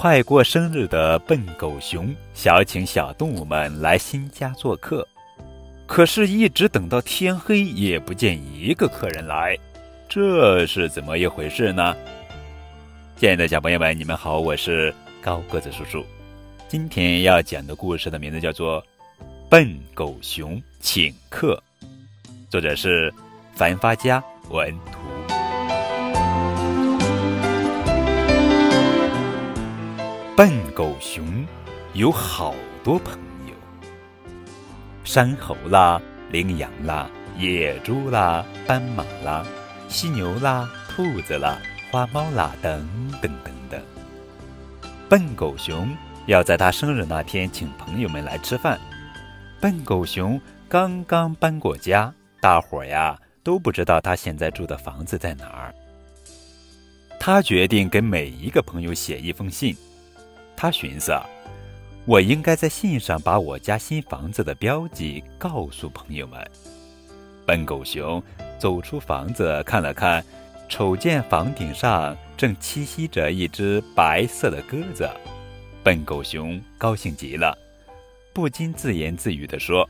快过生日的笨狗熊想请小动物们来新家做客，可是，一直等到天黑也不见一个客人来，这是怎么一回事呢？亲爱的小朋友们，你们好，我是高个子叔叔。今天要讲的故事的名字叫做《笨狗熊请客》，作者是樊发家文笨狗熊有好多朋友，山猴啦、羚羊啦、野猪啦、斑马啦、犀牛啦、兔子啦、花猫啦，等等等等。笨狗熊要在他生日那天请朋友们来吃饭。笨狗熊刚刚搬过家，大伙儿呀都不知道他现在住的房子在哪儿。他决定给每一个朋友写一封信。他寻思，我应该在信上把我家新房子的标记告诉朋友们。笨狗熊走出房子，看了看，瞅见房顶上正栖息着一只白色的鸽子。笨狗熊高兴极了，不禁自言自语地说：“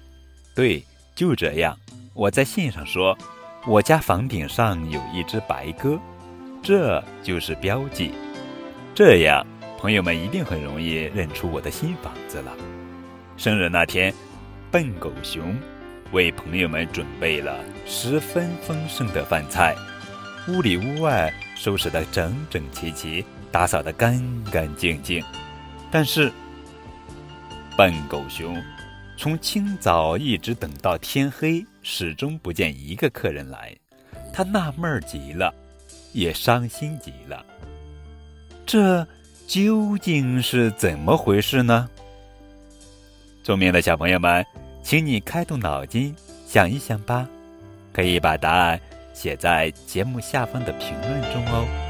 对，就这样，我在信上说，我家房顶上有一只白鸽，这就是标记。这样。”朋友们一定很容易认出我的新房子了。生日那天，笨狗熊为朋友们准备了十分丰盛的饭菜，屋里屋外收拾得整整齐齐，打扫得干干净净。但是，笨狗熊从清早一直等到天黑，始终不见一个客人来，他纳闷极了，也伤心极了。这。究竟是怎么回事呢？聪明的小朋友们，请你开动脑筋想一想吧，可以把答案写在节目下方的评论中哦。